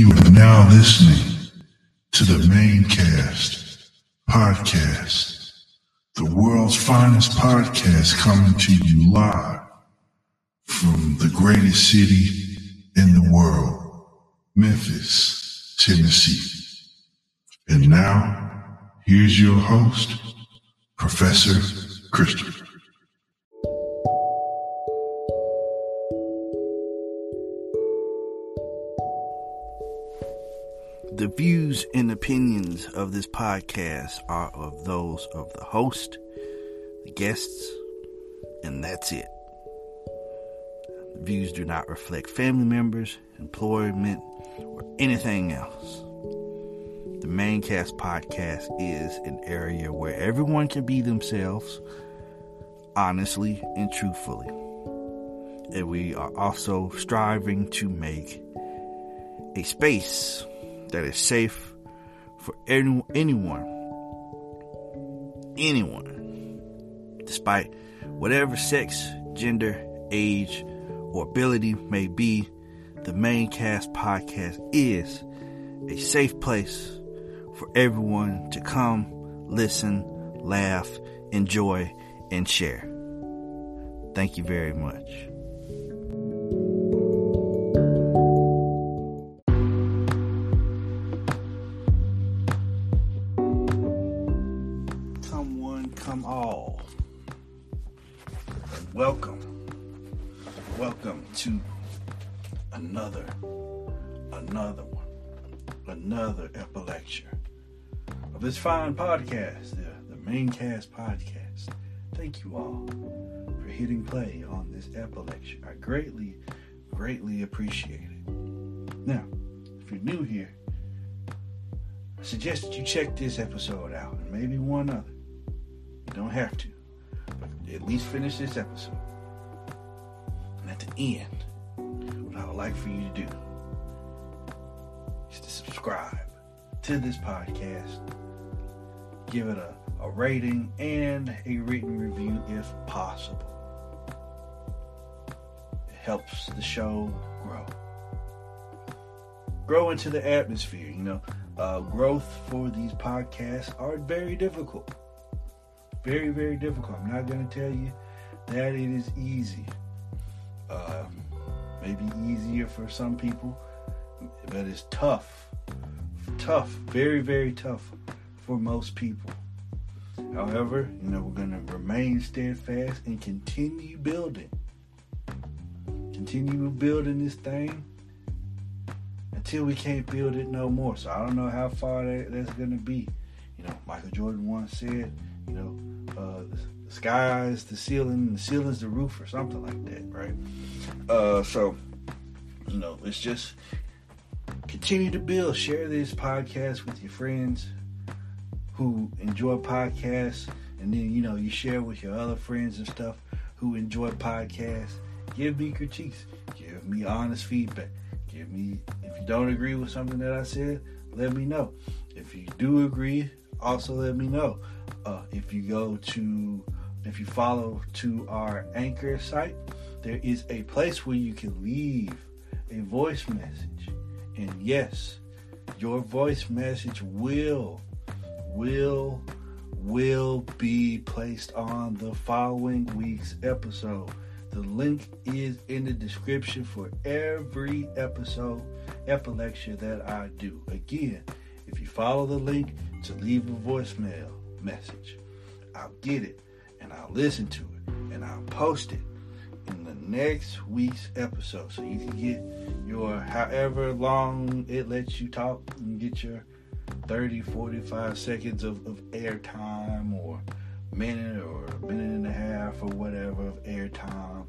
You are now listening to the Manecast podcast, the world's finest podcast coming to you live from the greatest city in the world, Memphis, Tennessee. And now, here's your host, Professor Christopher. The views and opinions of this podcast are of those of the host, the guests, and that's it. The views do not reflect family members, employment, or anything else. The Manecast podcast is an area where everyone can be themselves, honestly and truthfully. And we are also striving to make a space that is safe for any, anyone, anyone, despite whatever sex, gender, age, or ability may be. The Manecast podcast is a safe place for everyone to come, listen, laugh, enjoy, and share. Thank you very much. Come all. Welcome. Welcome to another, another one, another epilecture of this fine podcast, the, the Manecast podcast. Thank you all for hitting play on this epilecture. I greatly, greatly appreciate it. Now, if you're new here, I suggest that you check this episode out and maybe one other. Don't have to, but at least finish this episode. And at the end, what I would like for you to do is to subscribe to this podcast, give it a, a rating and a written review if possible. It helps the show grow. Grow into the atmosphere, you know. Uh, growth for these podcasts are very difficult. Very, very difficult. I'm not going to tell you that it is easy. Uh, maybe easier for some people, but it's tough. Tough. Very, very tough for most people. However, you know, we're going to remain steadfast and continue building. Continue building this thing until we can't build it no more. So I don't know how far that, that's going to be. You know, Michael Jordan once said, you know, uh, the sky is the ceiling, the ceiling's the roof, or something like that, right? Uh, so, you know, it's just continue to build. Share this podcast with your friends who enjoy podcasts, and then you know you share with your other friends and stuff who enjoy podcasts. Give me critiques. Give me honest feedback. Give me if you don't agree with something that I said, let me know. If you do agree, also let me know. Uh, if you go to if you follow to our anchor site, there is a place where you can leave a voice message. And yes, your voice message will will will be placed on the following week's episode. The link is in the description for every episode, epilecture that I do. Again, if you follow the link to leave a voicemail message, I'll get it and I'll listen to it and I'll post it in the next week's episode. So you can get your however long it lets you talk and get your 30, 45 seconds of, of airtime or minute or a minute and a half or whatever of airtime.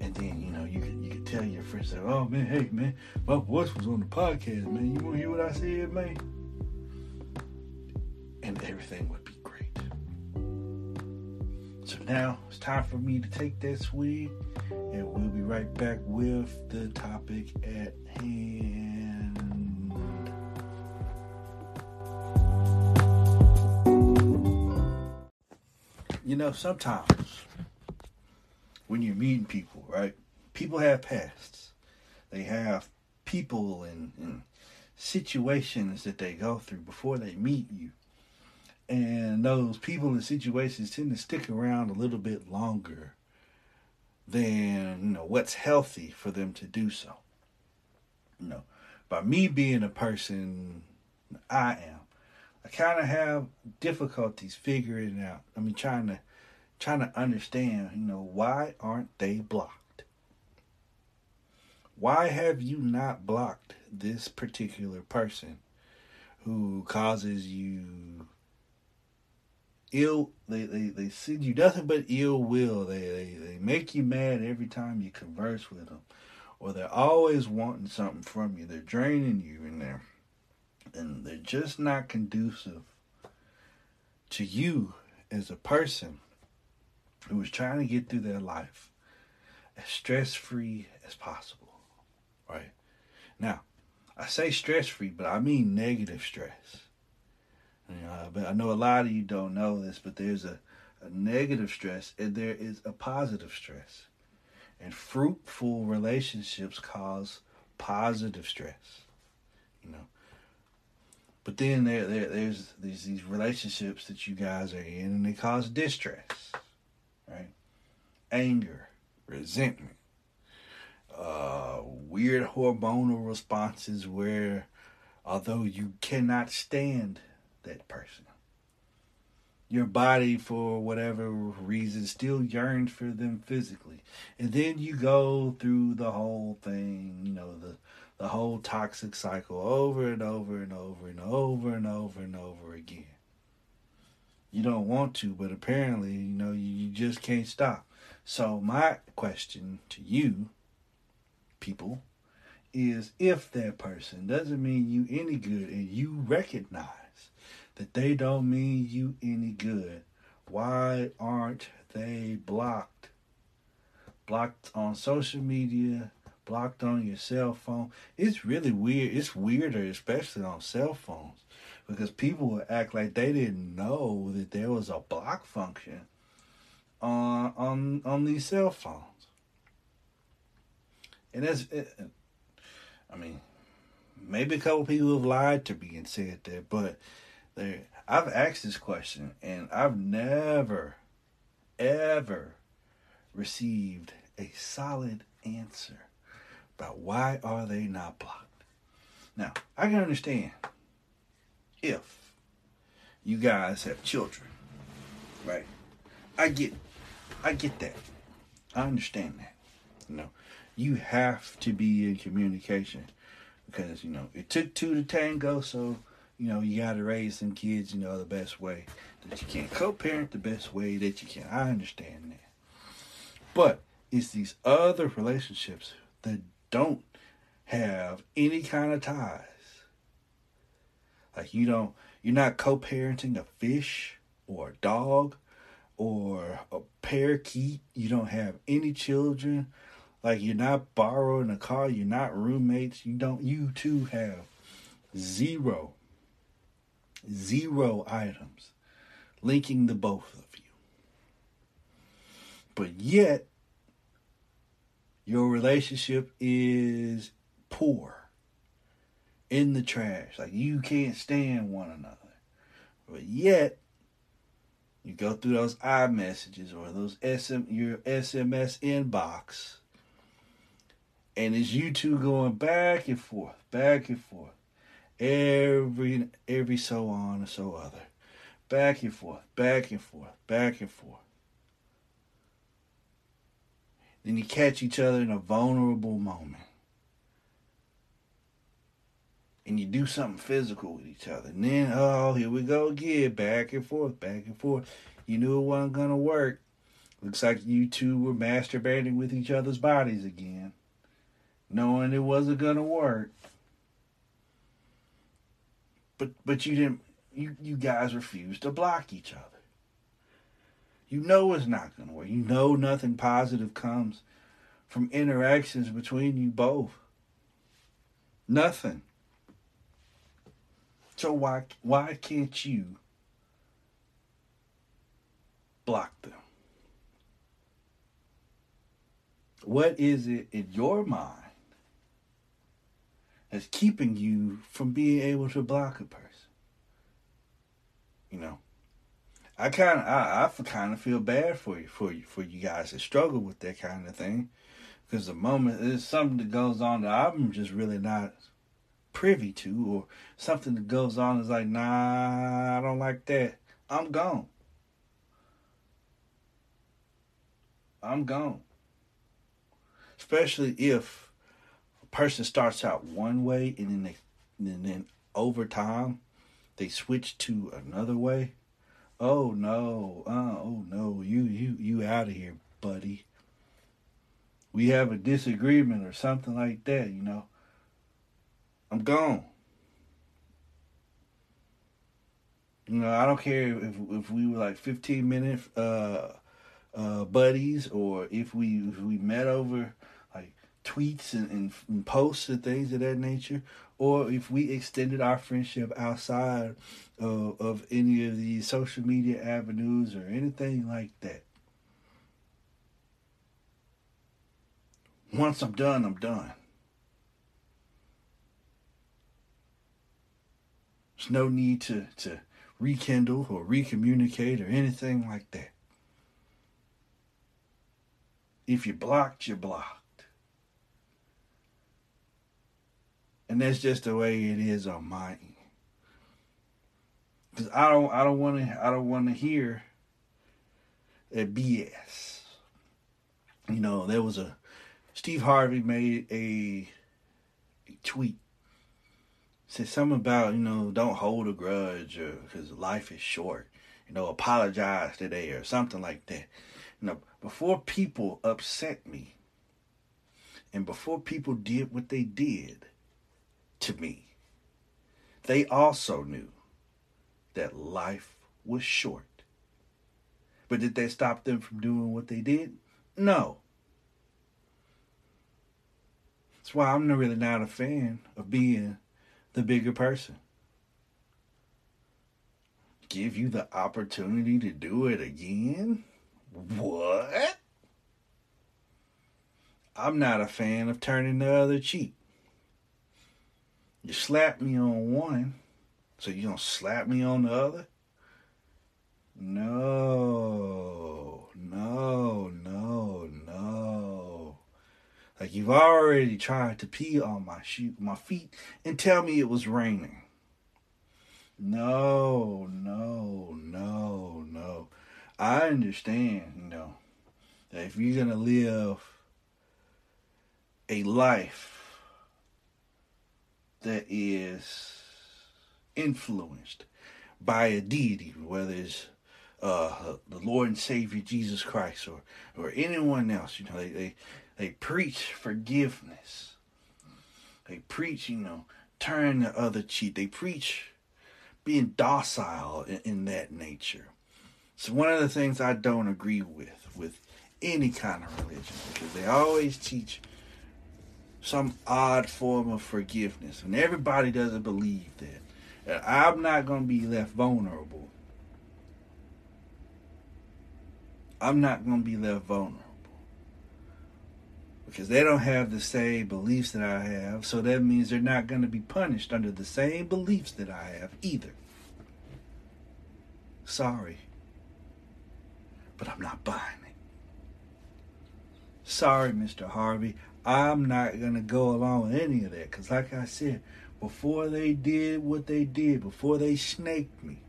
And then, you know, you can you can tell your friends that, oh man, hey man, my voice was on the podcast, man. You wanna hear what I said, man? And everything would be great. So now it's time for me to take that swig and we'll be right back with the topic at hand. You know, sometimes when you're meeting people, right? People have pasts. They have people and, and situations that they go through before they meet you. And those people and situations tend to stick around a little bit longer than you know what's healthy for them to do so. You know, by me being a person I am, I kind of have difficulties figuring out. I mean, trying to trying to understand. You know, why aren't they blocked? Why have you not blocked this particular person who causes you ill they, they, they send you nothing but ill will. They, they they make you mad every time you converse with them or they're always wanting something from you. They're draining you in there and they're just not conducive to you as a person who is trying to get through their life as stress free as possible right? Now i say stress free but i mean negative stress but I know a lot of you don't know this, but there's a, a negative stress and there is a positive stress. And fruitful relationships cause positive stress. You know. But then there, there there's these these relationships that you guys are in and they cause distress. Right? Anger, resentment, uh, weird hormonal responses where although you cannot stand that person. Your body, for whatever reason, still yearns for them physically. And then you go through the whole thing, you know, the the whole toxic cycle over and over and over and over and over and over again. You don't want to, but apparently, you know, you just can't stop. So my question to you, people, is if that person doesn't mean you any good and you recognize that they don't mean you any good. Why aren't they blocked? Blocked on social media, blocked on your cell phone. It's really weird. It's weirder, especially on cell phones, because people would act like they didn't know that there was a block function on on on these cell phones. And that's, it, I mean, maybe a couple people have lied to me and said that, but there I've asked this question and I've never ever received a solid answer about why are they not blocked. Now, I can understand if you guys have children, right? I get I get that. I understand that. You know, you have to be in communication because, you know, it took two to tango, so you know, you got to raise some kids, you know, the best way that you can. Co parent the best way that you can. I understand that. But it's these other relationships that don't have any kind of ties. Like, you don't, you're not co parenting a fish or a dog or a parakeet. You don't have any children. Like, you're not borrowing a car. You're not roommates. You don't, you too have zero Zero items linking the both of you. But yet, your relationship is poor, in the trash. Like you can't stand one another. But yet, you go through those iMessages or those SM, your SMS inbox, and it's you two going back and forth, back and forth every every so on and so other. Back and forth, back and forth, back and forth. Then you catch each other in a vulnerable moment. And you do something physical with each other. And then, oh, here we go again. Back and forth, back and forth. You knew it wasn't going to work. Looks like you two were masturbating with each other's bodies again. Knowing it wasn't going to work but but you didn't you you guys refused to block each other. You know it's not gonna work. You know nothing positive comes from interactions between you both. Nothing. So why why can't you block them? What is it in your mind that's keeping you from being able to block a person. You know, I kind of, I, I kind of feel bad for you, for you, for you guys that struggle with that kind of thing, because the moment there's something that goes on that I'm just really not privy to, or something that goes on is like, nah, I don't like that. I'm gone. I'm gone. Especially if person starts out one way and then they, and then over time they switch to another way. Oh no, uh, oh no, you you you out of here, buddy. We have a disagreement or something like that, you know. I'm gone. You know, I don't care if if we were like 15 minute uh, uh, buddies or if we if we met over tweets and, and, and posts and things of that nature, or if we extended our friendship outside of, of any of these social media avenues or anything like that. Once I'm done, I'm done. There's no need to, to rekindle or recommunicate or anything like that. If you blocked, you're blocked. And that's just the way it is on my end. Cause I don't I don't wanna I don't wanna hear that BS. You know, there was a Steve Harvey made a, a tweet. Said something about, you know, don't hold a grudge or because life is short. You know, apologize today or something like that. You know, before people upset me and before people did what they did, to me. They also knew that life was short. But did that stop them from doing what they did? No. That's why I'm really not a fan of being the bigger person. Give you the opportunity to do it again? What? I'm not a fan of turning the other cheek. You slap me on one, so you gonna slap me on the other? No, no, no, no. Like you've already tried to pee on my shoe, my feet, and tell me it was raining. No, no, no, no. I understand, you know, that if you're gonna live a life that is influenced by a deity, whether it's uh, the Lord and Savior Jesus Christ or or anyone else. You know, they they, they preach forgiveness. They preach, you know, turn the other cheek. They preach being docile in, in that nature. So one of the things I don't agree with with any kind of religion because they always teach some odd form of forgiveness. And everybody doesn't believe that. And I'm not going to be left vulnerable. I'm not going to be left vulnerable. Because they don't have the same beliefs that I have. So that means they're not going to be punished under the same beliefs that I have either. Sorry. But I'm not buying it. Sorry, Mr. Harvey. I'm not going to go along with any of that. Because, like I said, before they did what they did, before they snaked me,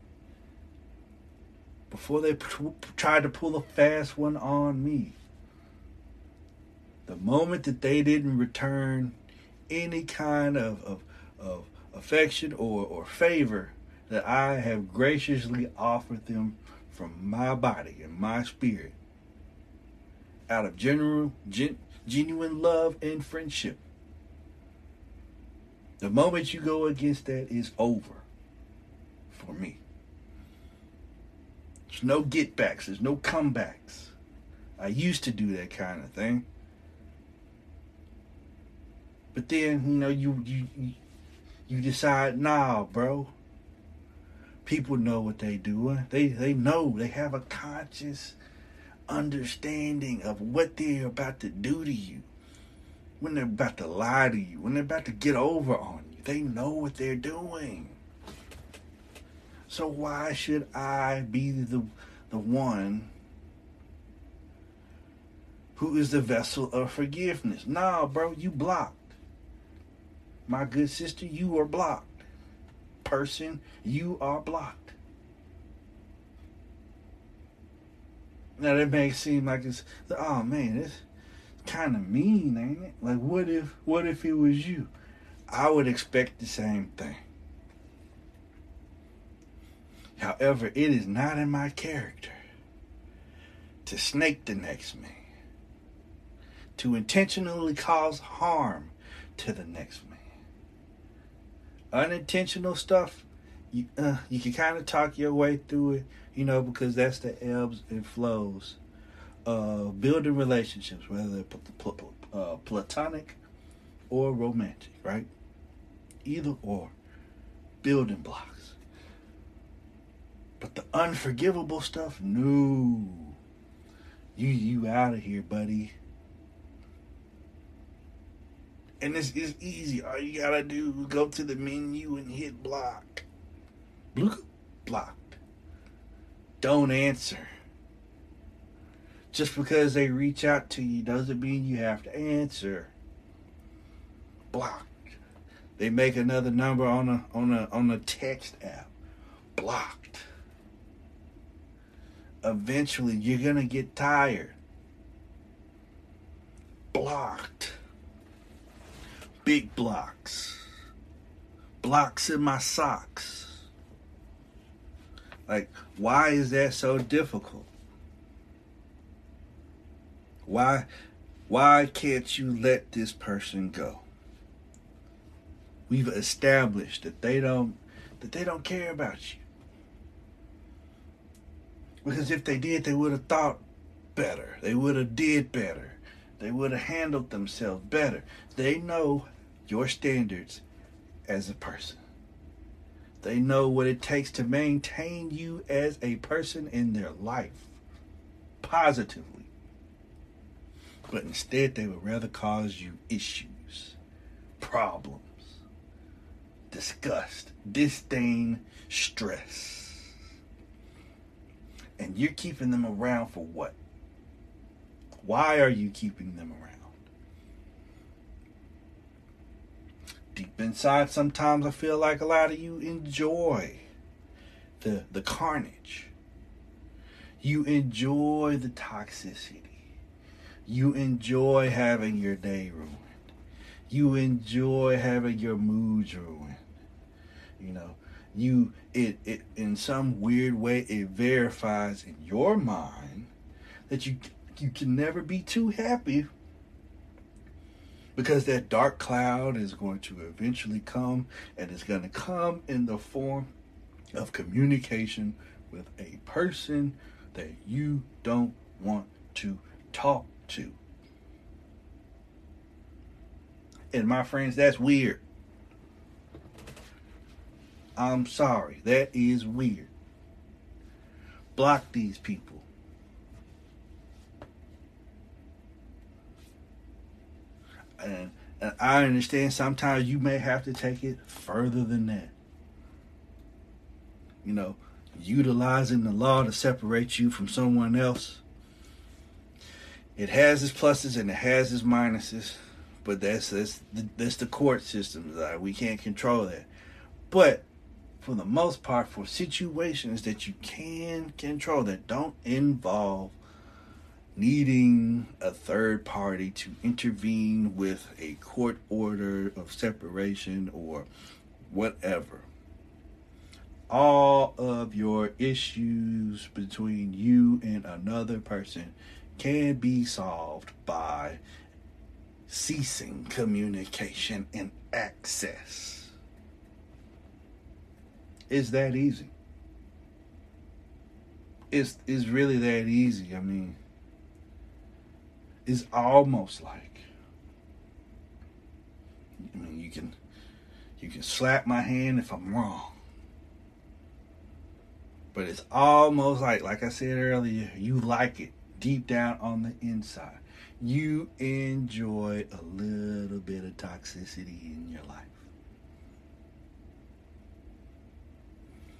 before they p- tried to pull a fast one on me, the moment that they didn't return any kind of, of, of affection or, or favor that I have graciously offered them from my body and my spirit out of general, gen, genuine love and friendship. The moment you go against that is over for me. There's no get backs, there's no comebacks. I used to do that kind of thing. But then, you know, you you you decide, nah, bro. People know what they doing. They they know. They have a conscious understanding of what they're about to do to you. when they're about to lie to you, when they're about to get over on you. They know what they're doing. So why should I be the the one who is the vessel of forgiveness? Nah, bro, you blocked. My good sister, you are blocked. Person, you are blocked. Now that may seem like it's oh man, it's kind of mean, ain't it? Like what if what if it was you? I would expect the same thing. However, it is not in my character to snake the next man, to intentionally cause harm to the next man. Unintentional stuff, you uh, you can kind of talk your way through it, you know, because that's the ebbs and flows of building relationships, whether they're pl- pl- uh, platonic or romantic, right? Either or, building blocks. But the unforgivable stuff, no. You you out of here, buddy. And this is easy. All you gotta do go to the menu and hit block. Block. Blocked. Don't answer. Just because they reach out to you doesn't mean you have to answer. Blocked. They make another number on a on a on a text app. Blocked. Eventually you're gonna get tired. Blocked. Big blocks. Blocks in my socks. Like, why is that so difficult? Why why can't you let this person go? We've established that they don't that they don't care about you. Because if they did, they would have thought better. They would have did better. They would have handled themselves better. They know your standards as a person. They know what it takes to maintain you as a person in their life positively. But instead, they would rather cause you issues, problems, disgust, disdain, stress. And you're keeping them around for what? Why are you keeping them around? Deep inside, sometimes I feel like a lot of you enjoy the the carnage. You enjoy the toxicity. You enjoy having your day ruined. You enjoy having your moods ruined. You know, you it it in some weird way it verifies in your mind that you you can never be too happy because that dark cloud is going to eventually come and it's going to come in the form of communication with a person that you don't want to talk to. And my friends, that's weird. I'm sorry. That is weird. Block these people. And, and I understand sometimes you may have to take it further than that. You know, utilizing the law to separate you from someone else. It has its pluses and it has its minuses, but that's that's that's the court system. We can't control that. But for the most part, for situations that you can control that don't involve needing a third party to intervene with a court order of separation or whatever. All of your issues between you and another person can be solved by ceasing communication and access. It's that easy. It's, it's really that easy. I mean, is almost like I mean you can you can slap my hand if I'm wrong. But it's almost like like I said earlier, you like it deep down on the inside. you enjoy a little bit of toxicity in your life.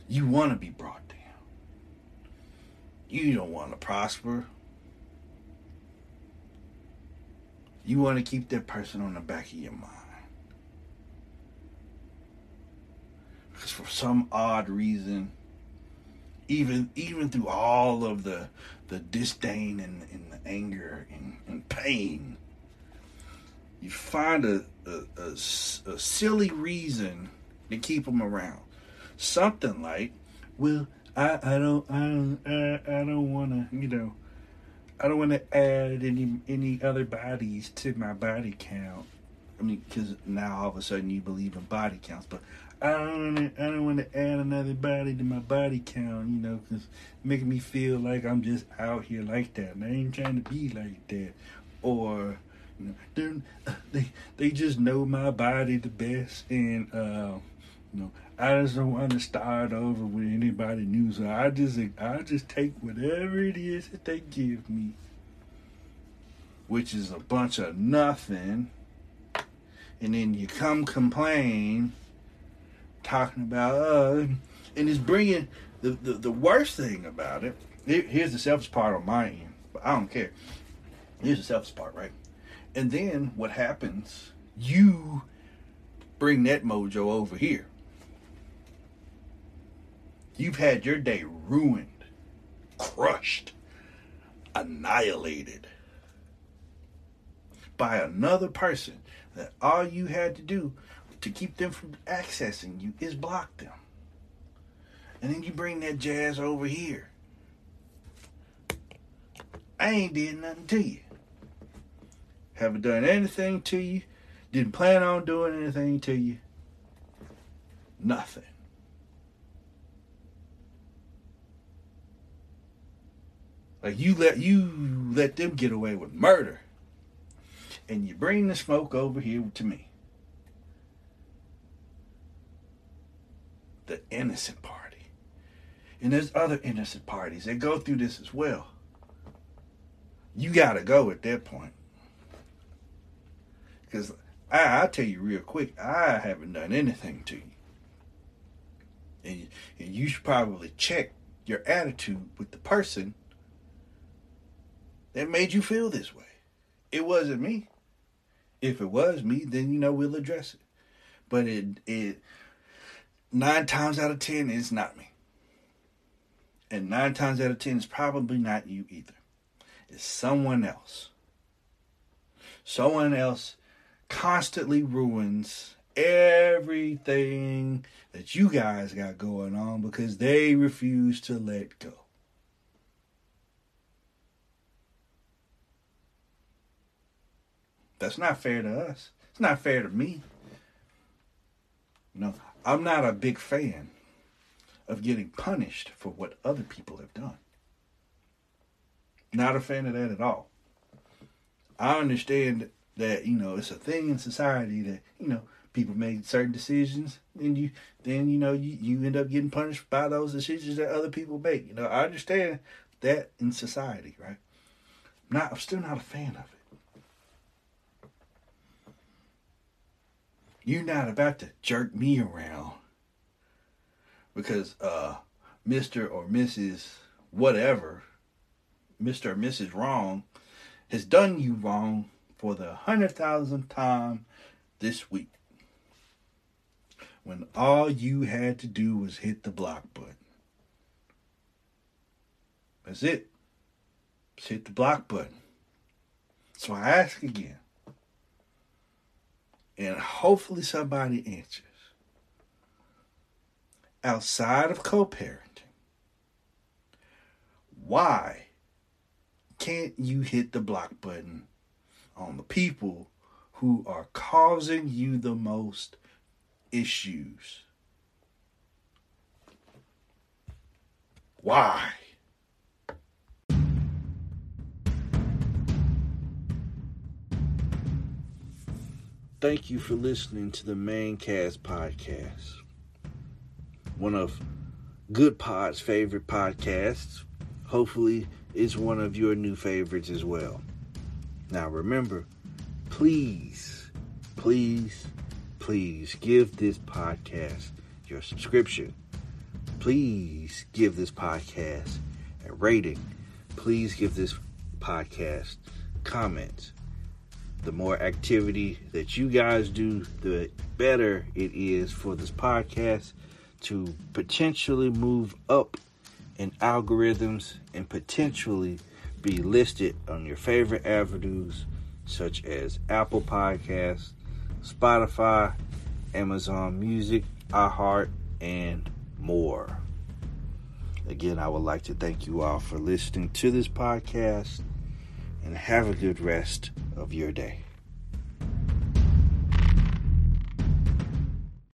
You want to be brought down. You don't want to prosper. You want to keep that person on the back of your mind. Because for some odd reason, even even through all of the the disdain and, and the anger and, and pain, you find a, a, a, a silly reason to keep them around something like, well, I, I don't I don't I, I don't want to you know I don't want to add any any other bodies to my body count. I mean, because now all of a sudden you believe in body counts, but I don't wanna, I don't want to add another body to my body count, you know, because making me feel like I'm just out here like that, and I ain't trying to be like that, or you know, they they just know my body the best, and uh, know, I just don't want to start over with anybody new. So I just I just take whatever it is that they give me, which is a bunch of nothing. And then you come complain, talking about uh, and it's bringing the, the the worst thing about it. Here's the selfish part on my end, but I don't care. Here's the selfish part, right? And then what happens? You bring that mojo over here You've had your day ruined, crushed, annihilated by another person that all you had to do to keep them from accessing you is block them. And then you bring that jazz over here. I ain't did nothing to you. Haven't done anything to you. Didn't plan on doing anything to you. Nothing. Like you let you let them get away with murder. And you bring the smoke over here to me. The innocent party. And there's other innocent parties that go through this as well. You gotta go at that point. Because I, I tell you real quick, I haven't done anything to you. And, and you should probably check your attitude with the person that made you feel this way. It wasn't me. If it was me, then you know we'll address it. But it it nine times out of ten it's not me. And nine times out of ten it's probably not you either. It's someone else. Someone else constantly ruins everything that you guys got going on because they refuse to let go. That's not fair to us. It's not fair to me. Know, I'm not a big fan of getting punished for what other people have done. Not a fan of that at all. I understand that, you know, it's a thing in society that, you know, people make certain decisions and you then, you know, you, you end up getting punished by those decisions that other people make. You know, I understand that in society, right? Not I'm still not a fan of it. You're not about to jerk me around because uh, Mr. or Mrs. whatever, Mr. or Mrs. Wrong, has done you wrong for the hundred thousandth time this week. When all you had to do was hit the block button. That's it. Just hit the block button. So I ask again and hopefully somebody answers. Outside of co parenting, why can't you hit the block button on the people who are causing you the most issues? Why? Thank you for listening to the Manecast podcast. One of Goodpods' favorite podcasts. Hopefully, it's one of your new favorites as well. Now remember, please, please, please give this podcast your subscription. Please give this podcast a rating. Please give this podcast comments. The more activity that you guys do, the better it is for this podcast to potentially move up in algorithms and potentially be listed on your favorite avenues such as Apple Podcasts, Spotify, Amazon Music, iHeart, and more. Again, I would like to thank you all for listening to this podcast and have a good rest of your day.